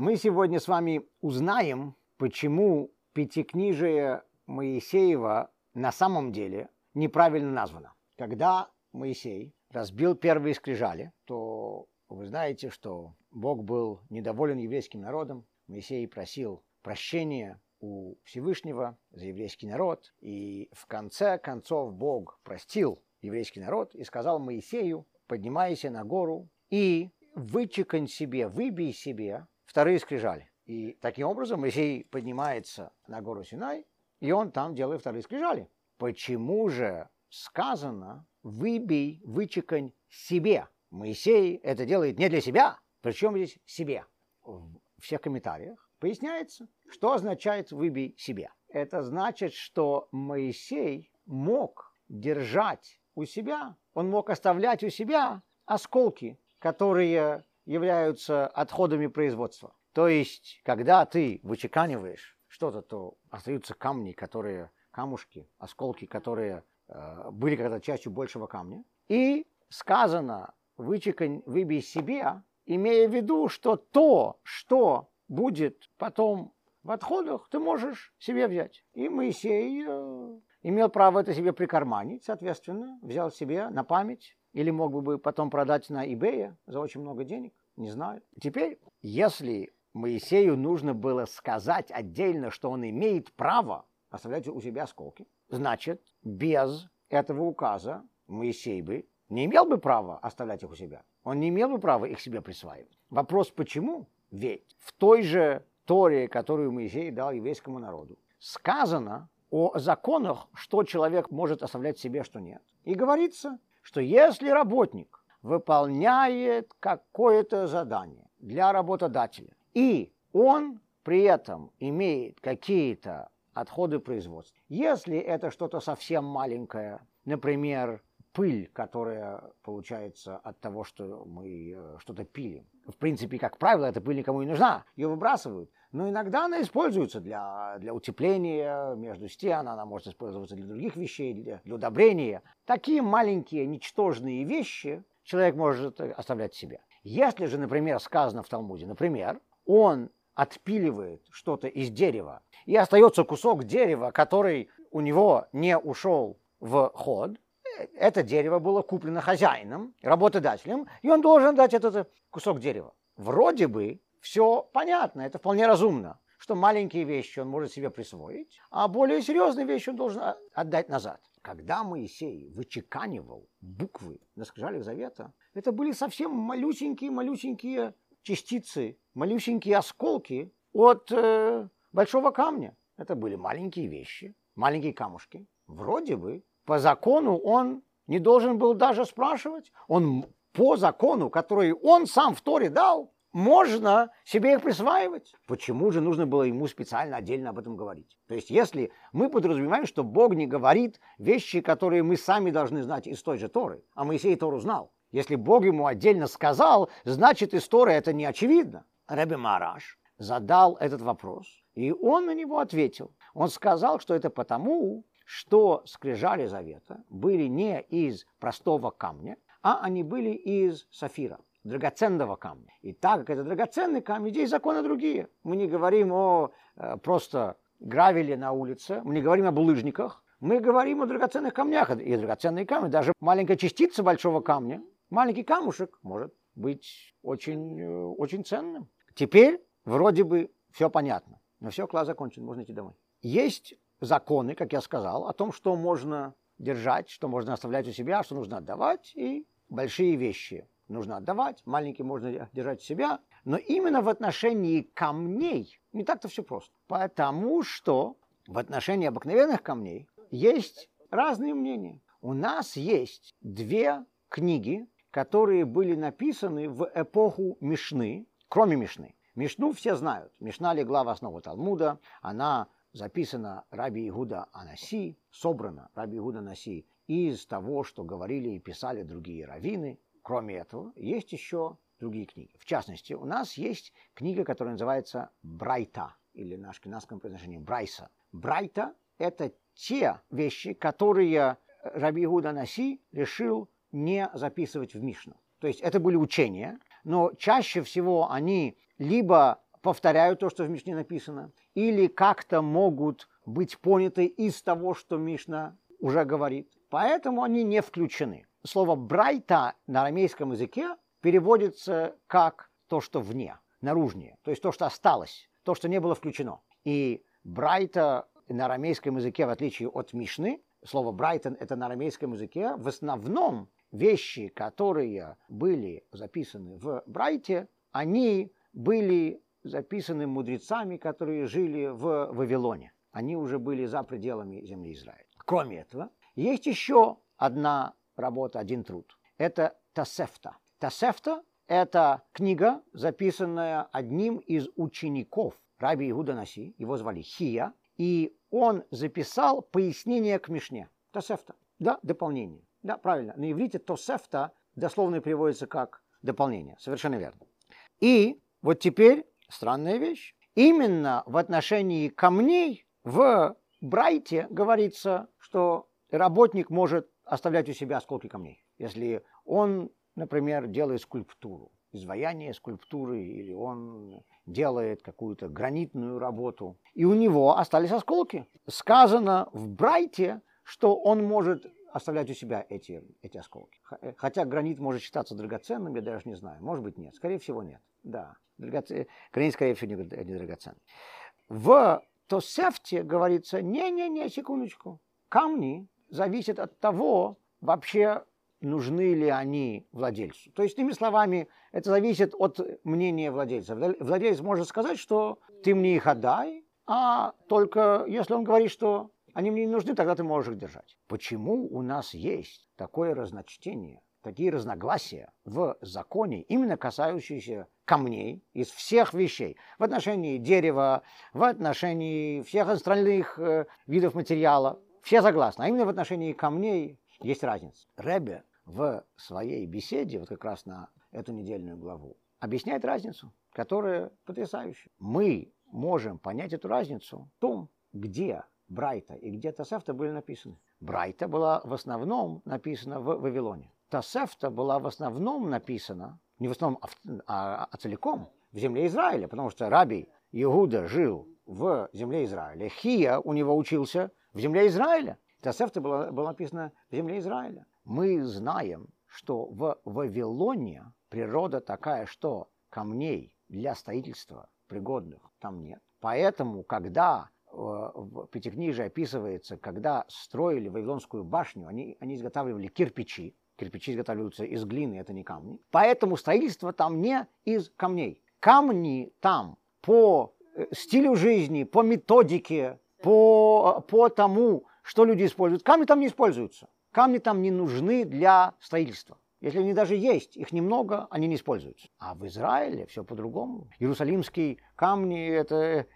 Мы сегодня с вами узнаем, почему пятикнижие Моисеева на самом деле неправильно названо. Когда Моисей разбил первые скрижали, то вы знаете, что Бог был недоволен еврейским народом. Моисей просил прощения у Всевышнего за еврейский народ. И в конце концов Бог простил еврейский народ и сказал Моисею, поднимайся на гору и вычекань себе, выбей себе вторые скрижали. И таким образом Моисей поднимается на гору Синай, и он там делает вторые скрижали. Почему же сказано «выбей, вычекань себе»? Моисей это делает не для себя, причем здесь себе. В всех комментариях поясняется, что означает «выбей себе». Это значит, что Моисей мог держать у себя, он мог оставлять у себя осколки, которые являются отходами производства. То есть, когда ты вычеканиваешь что-то, то остаются камни, которые, камушки, осколки, которые э, были когда-то частью большего камня. И сказано, вычекань, выбей себе, имея в виду, что то, что будет потом в отходах, ты можешь себе взять. И Моисей э, имел право это себе прикарманить, соответственно, взял себе на память или мог бы потом продать на eBay за очень много денег, не знаю. Теперь, если Моисею нужно было сказать отдельно, что он имеет право оставлять у себя осколки, значит, без этого указа Моисей бы не имел бы права оставлять их у себя. Он не имел бы права их себе присваивать. Вопрос почему? Ведь в той же Торе, которую Моисей дал еврейскому народу, сказано о законах, что человек может оставлять себе, что нет. И говорится, что если работник выполняет какое-то задание для работодателя, и он при этом имеет какие-то отходы производства, если это что-то совсем маленькое, например, пыль, которая получается от того, что мы э, что-то пилим. В принципе, как правило, эта пыль никому не нужна, ее выбрасывают. Но иногда она используется для, для утепления между стен, она может использоваться для других вещей, для, для удобрения. Такие маленькие, ничтожные вещи человек может оставлять себе. Если же, например, сказано в Талмуде, например, он отпиливает что-то из дерева, и остается кусок дерева, который у него не ушел в ход, это дерево было куплено хозяином, работодателем, и он должен дать этот кусок дерева. Вроде бы все понятно, это вполне разумно, что маленькие вещи он может себе присвоить, а более серьезные вещи он должен отдать назад. Когда Моисей вычеканивал буквы на скрижалях завета, это были совсем малюсенькие-малюсенькие частицы, малюсенькие осколки от э, большого камня. Это были маленькие вещи, маленькие камушки. Вроде бы по закону он не должен был даже спрашивать. Он по закону, который он сам в Торе дал, можно себе их присваивать. Почему же нужно было ему специально отдельно об этом говорить? То есть, если мы подразумеваем, что Бог не говорит вещи, которые мы сами должны знать из той же Торы, а Моисей Тору знал. Если Бог ему отдельно сказал, значит из Торы это не очевидно. Раби Мараш задал этот вопрос, и он на него ответил. Он сказал, что это потому, что скрижали завета были не из простого камня, а они были из сафира, драгоценного камня. И так как это драгоценный камень, здесь законы другие. Мы не говорим о э, просто гравеле на улице, мы не говорим об булыжниках, мы говорим о драгоценных камнях. И драгоценные камни, даже маленькая частица большого камня, маленький камушек может быть очень, э, очень ценным. Теперь вроде бы все понятно. Но все, класс закончен, можно идти домой. Есть законы, как я сказал, о том, что можно держать, что можно оставлять у себя, что нужно отдавать, и большие вещи нужно отдавать, маленькие можно держать у себя. Но именно в отношении камней не так-то все просто. Потому что в отношении обыкновенных камней есть разные мнения. У нас есть две книги, которые были написаны в эпоху Мишны, кроме Мишны. Мишну все знают. Мишна легла в основу Талмуда. Она записано Раби Игуда Анаси, собрано Раби Игуда Анаси из того, что говорили и писали другие раввины. Кроме этого, есть еще другие книги. В частности, у нас есть книга, которая называется Брайта, или на ашкенадском произношении Брайса. Брайта – это те вещи, которые Раби Игуда Наси решил не записывать в Мишну. То есть это были учения, но чаще всего они либо повторяют то, что в Мишне написано, или как-то могут быть поняты из того, что Мишна уже говорит. Поэтому они не включены. Слово «брайта» на арамейском языке переводится как то, что вне, наружнее, то есть то, что осталось, то, что не было включено. И «брайта» на арамейском языке, в отличие от Мишны, слово «брайтон» — это на арамейском языке, в основном вещи, которые были записаны в Брайте, они были записаны мудрецами, которые жили в Вавилоне. Они уже были за пределами земли Израиля. Кроме этого, есть еще одна работа, один труд. Это Тасефта. Тасефта – это книга, записанная одним из учеников Раби Иуда Наси, его звали Хия, и он записал пояснение к Мишне. Тосефта. Да, дополнение. Да, правильно. На иврите Тосефта дословно переводится как дополнение. Совершенно верно. И вот теперь странная вещь. Именно в отношении камней в Брайте говорится, что работник может оставлять у себя осколки камней. Если он, например, делает скульптуру, изваяние скульптуры, или он делает какую-то гранитную работу, и у него остались осколки. Сказано в Брайте, что он может оставлять у себя эти, эти осколки. Хотя гранит может считаться драгоценным, я даже не знаю. Может быть, нет. Скорее всего, нет. Да, драгоцен... гранит, скорее не, не драгоценный. В Тосефте говорится, не-не-не, секундочку. Камни зависят от того, вообще нужны ли они владельцу. То есть, иными словами, это зависит от мнения владельца. Владелец может сказать, что ты мне их отдай, а только если он говорит, что они мне не нужны, тогда ты можешь их держать. Почему у нас есть такое разночтение, такие разногласия в законе, именно касающиеся камней из всех вещей, в отношении дерева, в отношении всех остальных э, видов материала, все согласны, а именно в отношении камней есть разница. Ребе в своей беседе, вот как раз на эту недельную главу, объясняет разницу, которая потрясающая. Мы можем понять эту разницу в том, где Брайта и где Тосефта были написаны. Брайта была в основном написана в Вавилоне. Тосефта была в основном написана, не в основном, а, а, а целиком в земле Израиля, потому что Раби Иуда жил в земле Израиля. Хия у него учился в земле Израиля. Тосефта была, была написана в земле Израиля. Мы знаем, что в Вавилоне природа такая, что камней для строительства пригодных там нет. Поэтому, когда э, в Пятикнижии описывается, когда строили Вавилонскую башню, они, они изготавливали кирпичи. Кирпичи изготавливаются из глины, это не камни. Поэтому строительство там не из камней. Камни там по э, стилю жизни, по методике, по, по тому, что люди используют. Камни там не используются. Камни там не нужны для строительства. Если они даже есть, их немного, они не используются. А в Израиле все по-другому. Иерусалимские камни – это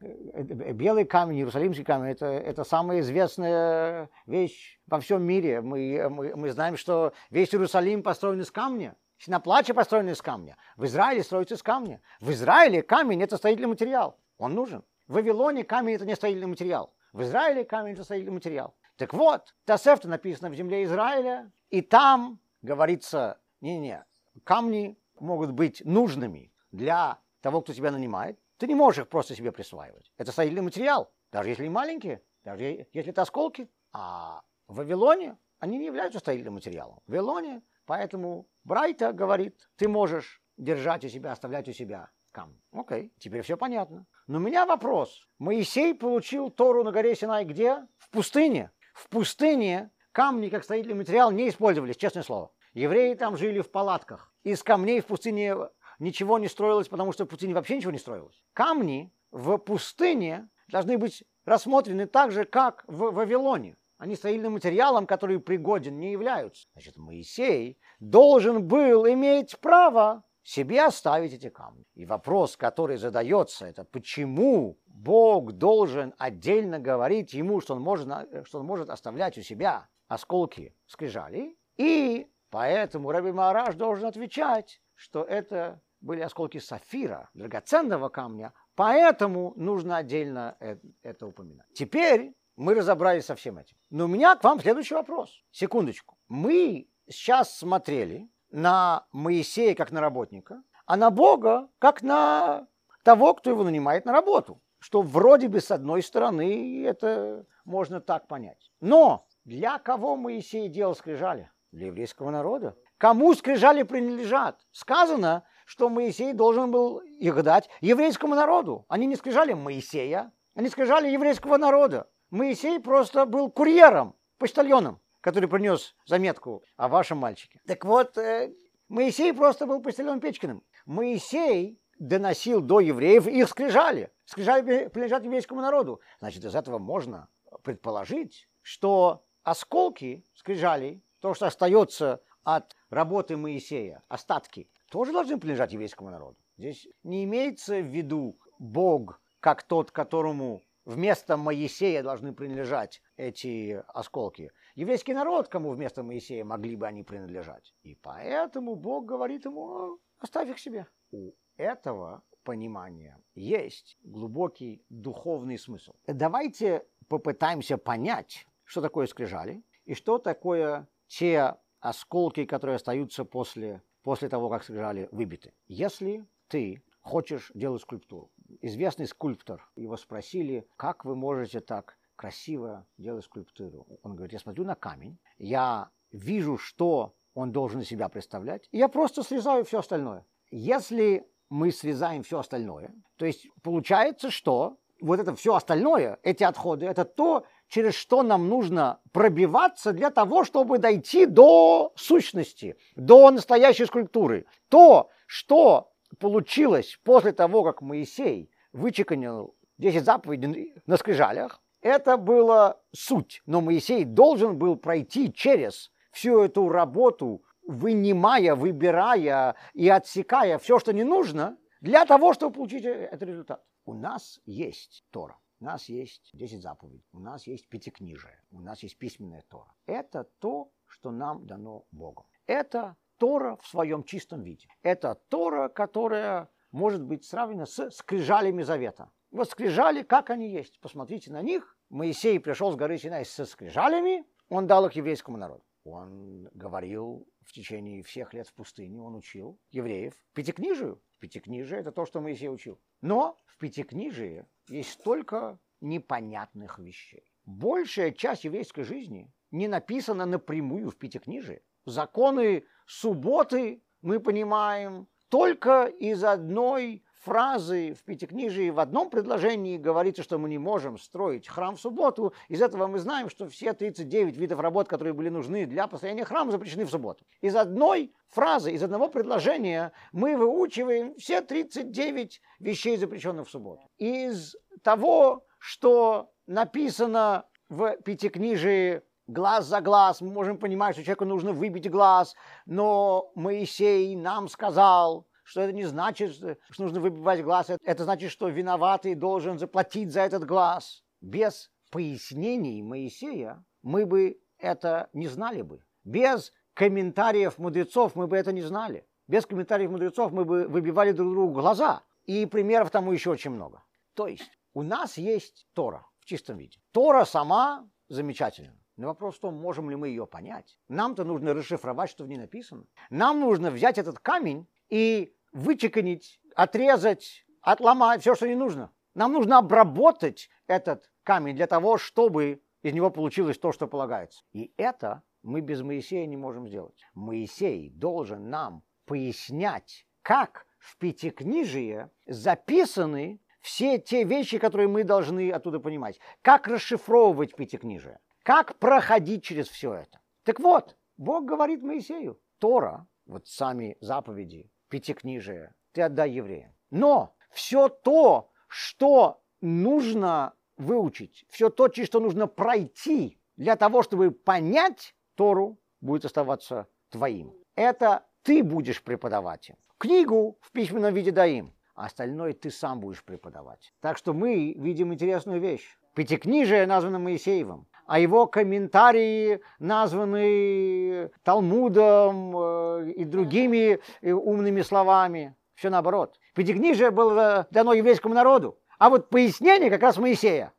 белый камень, иерусалимский камень, это, это самая известная вещь во всем мире. Мы, мы, мы знаем, что весь Иерусалим построен из камня. Синоплача построен из камня. В Израиле строится из камня. В Израиле камень – это строительный материал. Он нужен. В Вавилоне камень – это не строительный материал. В Израиле камень – это строительный материал. Так вот, Тасефта написано в земле Израиля, и там говорится, не-не, камни могут быть нужными для того, кто тебя нанимает. Ты не можешь их просто себе присваивать. Это строительный материал, даже если маленькие, даже если это осколки. А в Вавилоне они не являются строительным материалом. В Вавилоне, поэтому Брайта говорит, ты можешь держать у себя, оставлять у себя камни. Окей, теперь все понятно. Но у меня вопрос. Моисей получил Тору на горе Синай где? В пустыне. В пустыне камни как строительный материал не использовались, честное слово. Евреи там жили в палатках. Из камней в пустыне ничего не строилось, потому что в пустыне вообще ничего не строилось. Камни в пустыне должны быть рассмотрены так же, как в Вавилоне. Они строительным материалом, который пригоден, не являются. Значит, Моисей должен был иметь право себе оставить эти камни. И вопрос, который задается, это почему Бог должен отдельно говорить ему, что он может, что он может оставлять у себя осколки скрижали, и поэтому Раби Маараш должен отвечать, что это были осколки сафира, драгоценного камня, поэтому нужно отдельно это, это упоминать. Теперь мы разобрались со всем этим. Но у меня к вам следующий вопрос. Секундочку. Мы сейчас смотрели на Моисея как на работника, а на Бога как на того, кто его нанимает на работу. Что вроде бы с одной стороны это можно так понять. Но для кого Моисей делал скрижали? Для еврейского народа. Кому скрижали принадлежат? Сказано, что Моисей должен был их дать еврейскому народу. Они не скрижали Моисея, они скрижали еврейского народа. Моисей просто был курьером, почтальоном, который принес заметку о вашем мальчике. Так вот, э, Моисей просто был почтальоном Печкиным. Моисей доносил до евреев их скрижали. Скрижали принадлежат еврейскому народу. Значит, из этого можно предположить, что осколки скрижалей, то, что остается от работы Моисея, остатки, тоже должны принадлежать еврейскому народу. Здесь не имеется в виду Бог как тот, которому вместо Моисея должны принадлежать эти осколки. Еврейский народ, кому вместо Моисея могли бы они принадлежать. И поэтому Бог говорит ему, оставь их себе. У этого понимания есть глубокий духовный смысл. Давайте попытаемся понять, что такое скрижали и что такое те осколки, которые остаются после, после того, как скрижали выбиты. Если ты хочешь делать скульптуру, известный скульптор, его спросили, как вы можете так красиво делать скульптуру. Он говорит, я смотрю на камень, я вижу, что он должен из себя представлять, и я просто срезаю все остальное. Если мы срезаем все остальное, то есть получается, что вот это все остальное, эти отходы, это то, через что нам нужно пробиваться для того, чтобы дойти до сущности, до настоящей скульптуры. То, что получилось после того, как Моисей вычеканил 10 заповедей на скрижалях, это была суть. Но Моисей должен был пройти через всю эту работу, вынимая, выбирая и отсекая все, что не нужно, для того, чтобы получить этот результат. У нас есть Тора. У нас есть 10 заповедей, у нас есть пятикнижие, у нас есть письменная Тора. Это то, что нам дано Богом. Это Тора в своем чистом виде. Это Тора, которая может быть сравнена с скрижалями завета. Вот скрижали, как они есть. Посмотрите на них. Моисей пришел с горы Синай со скрижалями, он дал их еврейскому народу. Он говорил в течение всех лет в пустыне, он учил евреев пятикнижию. Пятикнижие – это то, что Моисей учил. Но в пятикнижии есть столько непонятных вещей. Большая часть еврейской жизни не написана напрямую в пятикнижии. Законы субботы мы понимаем только из одной фразы в Пятикнижии в одном предложении говорится, что мы не можем строить храм в субботу. Из этого мы знаем, что все 39 видов работ, которые были нужны для построения храма, запрещены в субботу. Из одной фразы, из одного предложения мы выучиваем все 39 вещей, запрещенных в субботу. Из того, что написано в Пятикнижии глаз за глаз, мы можем понимать, что человеку нужно выбить глаз, но Моисей нам сказал, что это не значит, что нужно выбивать глаз, это значит, что виноватый должен заплатить за этот глаз. Без пояснений Моисея мы бы это не знали бы. Без комментариев мудрецов мы бы это не знали. Без комментариев мудрецов мы бы выбивали друг другу глаза. И примеров тому еще очень много. То есть у нас есть Тора в чистом виде. Тора сама замечательна. Но вопрос в том, можем ли мы ее понять. Нам-то нужно расшифровать, что в ней написано. Нам нужно взять этот камень и вычеканить, отрезать, отломать, все, что не нужно. Нам нужно обработать этот камень для того, чтобы из него получилось то, что полагается. И это мы без Моисея не можем сделать. Моисей должен нам пояснять, как в Пятикнижии записаны все те вещи, которые мы должны оттуда понимать. Как расшифровывать Пятикнижие. Как проходить через все это? Так вот, Бог говорит Моисею, Тора, вот сами заповеди, пятикнижие, ты отдай евреям. Но все то, что нужно выучить, все то, через что нужно пройти для того, чтобы понять Тору, будет оставаться твоим. Это ты будешь преподавать им. Книгу в письменном виде дай им, а остальное ты сам будешь преподавать. Так что мы видим интересную вещь. Пятикнижие названо Моисеевым а его комментарии названы Талмудом э, и другими э, умными словами. Все наоборот. Пятикнижие было дано еврейскому народу, а вот пояснение как раз Моисея.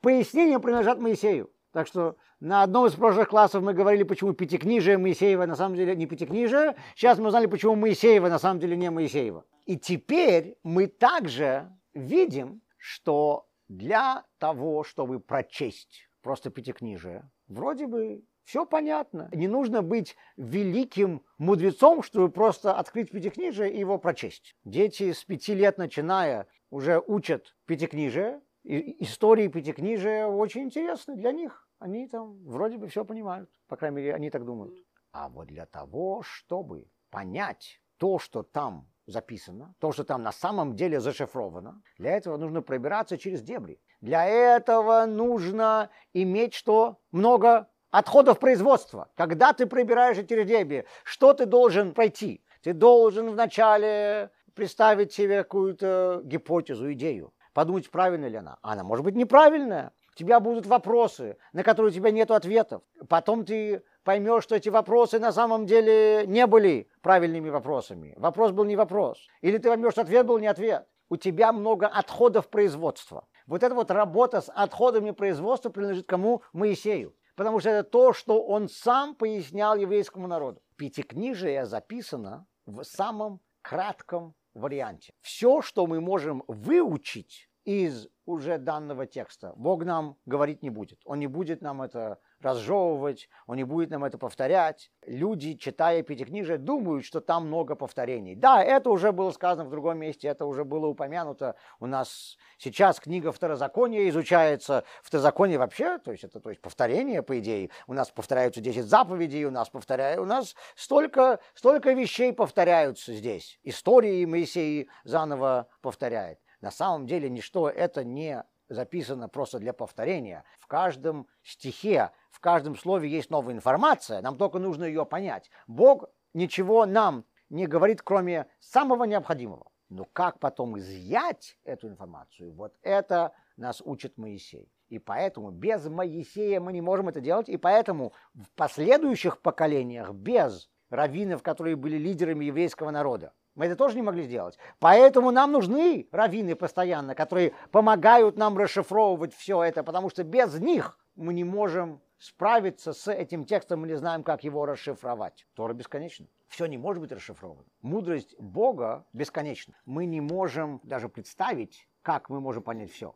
Пояснения принадлежат Моисею. Так что на одном из прошлых классов мы говорили, почему Пятикнижие Моисеева на самом деле не Пятикнижие. Сейчас мы узнали, почему Моисеева на самом деле не Моисеева. И теперь мы также видим, что для того, чтобы прочесть просто пятикнижие, вроде бы все понятно. Не нужно быть великим мудрецом, чтобы просто открыть пятикнижие и его прочесть. Дети с пяти лет начиная уже учат пятикнижие. И истории пятикнижия очень интересны для них. Они там вроде бы все понимают. По крайней мере, они так думают. А вот для того, чтобы понять то, что там записано, то, что там на самом деле зашифровано, для этого нужно пробираться через дебри. Для этого нужно иметь что? Много отходов производства. Когда ты пробираешь эти дебри, что ты должен пройти? Ты должен вначале представить себе какую-то гипотезу, идею, подумать, правильная ли она. Она может быть неправильная. У тебя будут вопросы, на которые у тебя нет ответов. Потом ты поймешь, что эти вопросы на самом деле не были правильными вопросами. Вопрос был не вопрос. Или ты поймешь, что ответ был не ответ. У тебя много отходов производства. Вот эта вот работа с отходами производства принадлежит кому? Моисею потому что это то, что он сам пояснял еврейскому народу. Пятикнижие записано в самом кратком варианте. Все, что мы можем выучить из уже данного текста, Бог нам говорить не будет. Он не будет нам это разжевывать, он не будет нам это повторять. Люди, читая Пятикнижие, думают, что там много повторений. Да, это уже было сказано в другом месте, это уже было упомянуто. У нас сейчас книга Второзакония изучается. Второзаконие вообще, то есть это то есть повторение, по идее. У нас повторяются 10 заповедей, у нас повторяют, у нас столько, столько вещей повторяются здесь. Истории Моисеи заново повторяет. На самом деле ничто это не записано просто для повторения. В каждом стихе, в каждом слове есть новая информация, нам только нужно ее понять. Бог ничего нам не говорит, кроме самого необходимого. Но как потом изъять эту информацию, вот это нас учит Моисей. И поэтому без Моисея мы не можем это делать, и поэтому в последующих поколениях без раввинов, которые были лидерами еврейского народа, мы это тоже не могли сделать. Поэтому нам нужны раввины постоянно, которые помогают нам расшифровывать все это, потому что без них мы не можем справиться с этим текстом, мы не знаем, как его расшифровать. Тора бесконечна. Все не может быть расшифровано. Мудрость Бога бесконечна. Мы не можем даже представить, как мы можем понять все.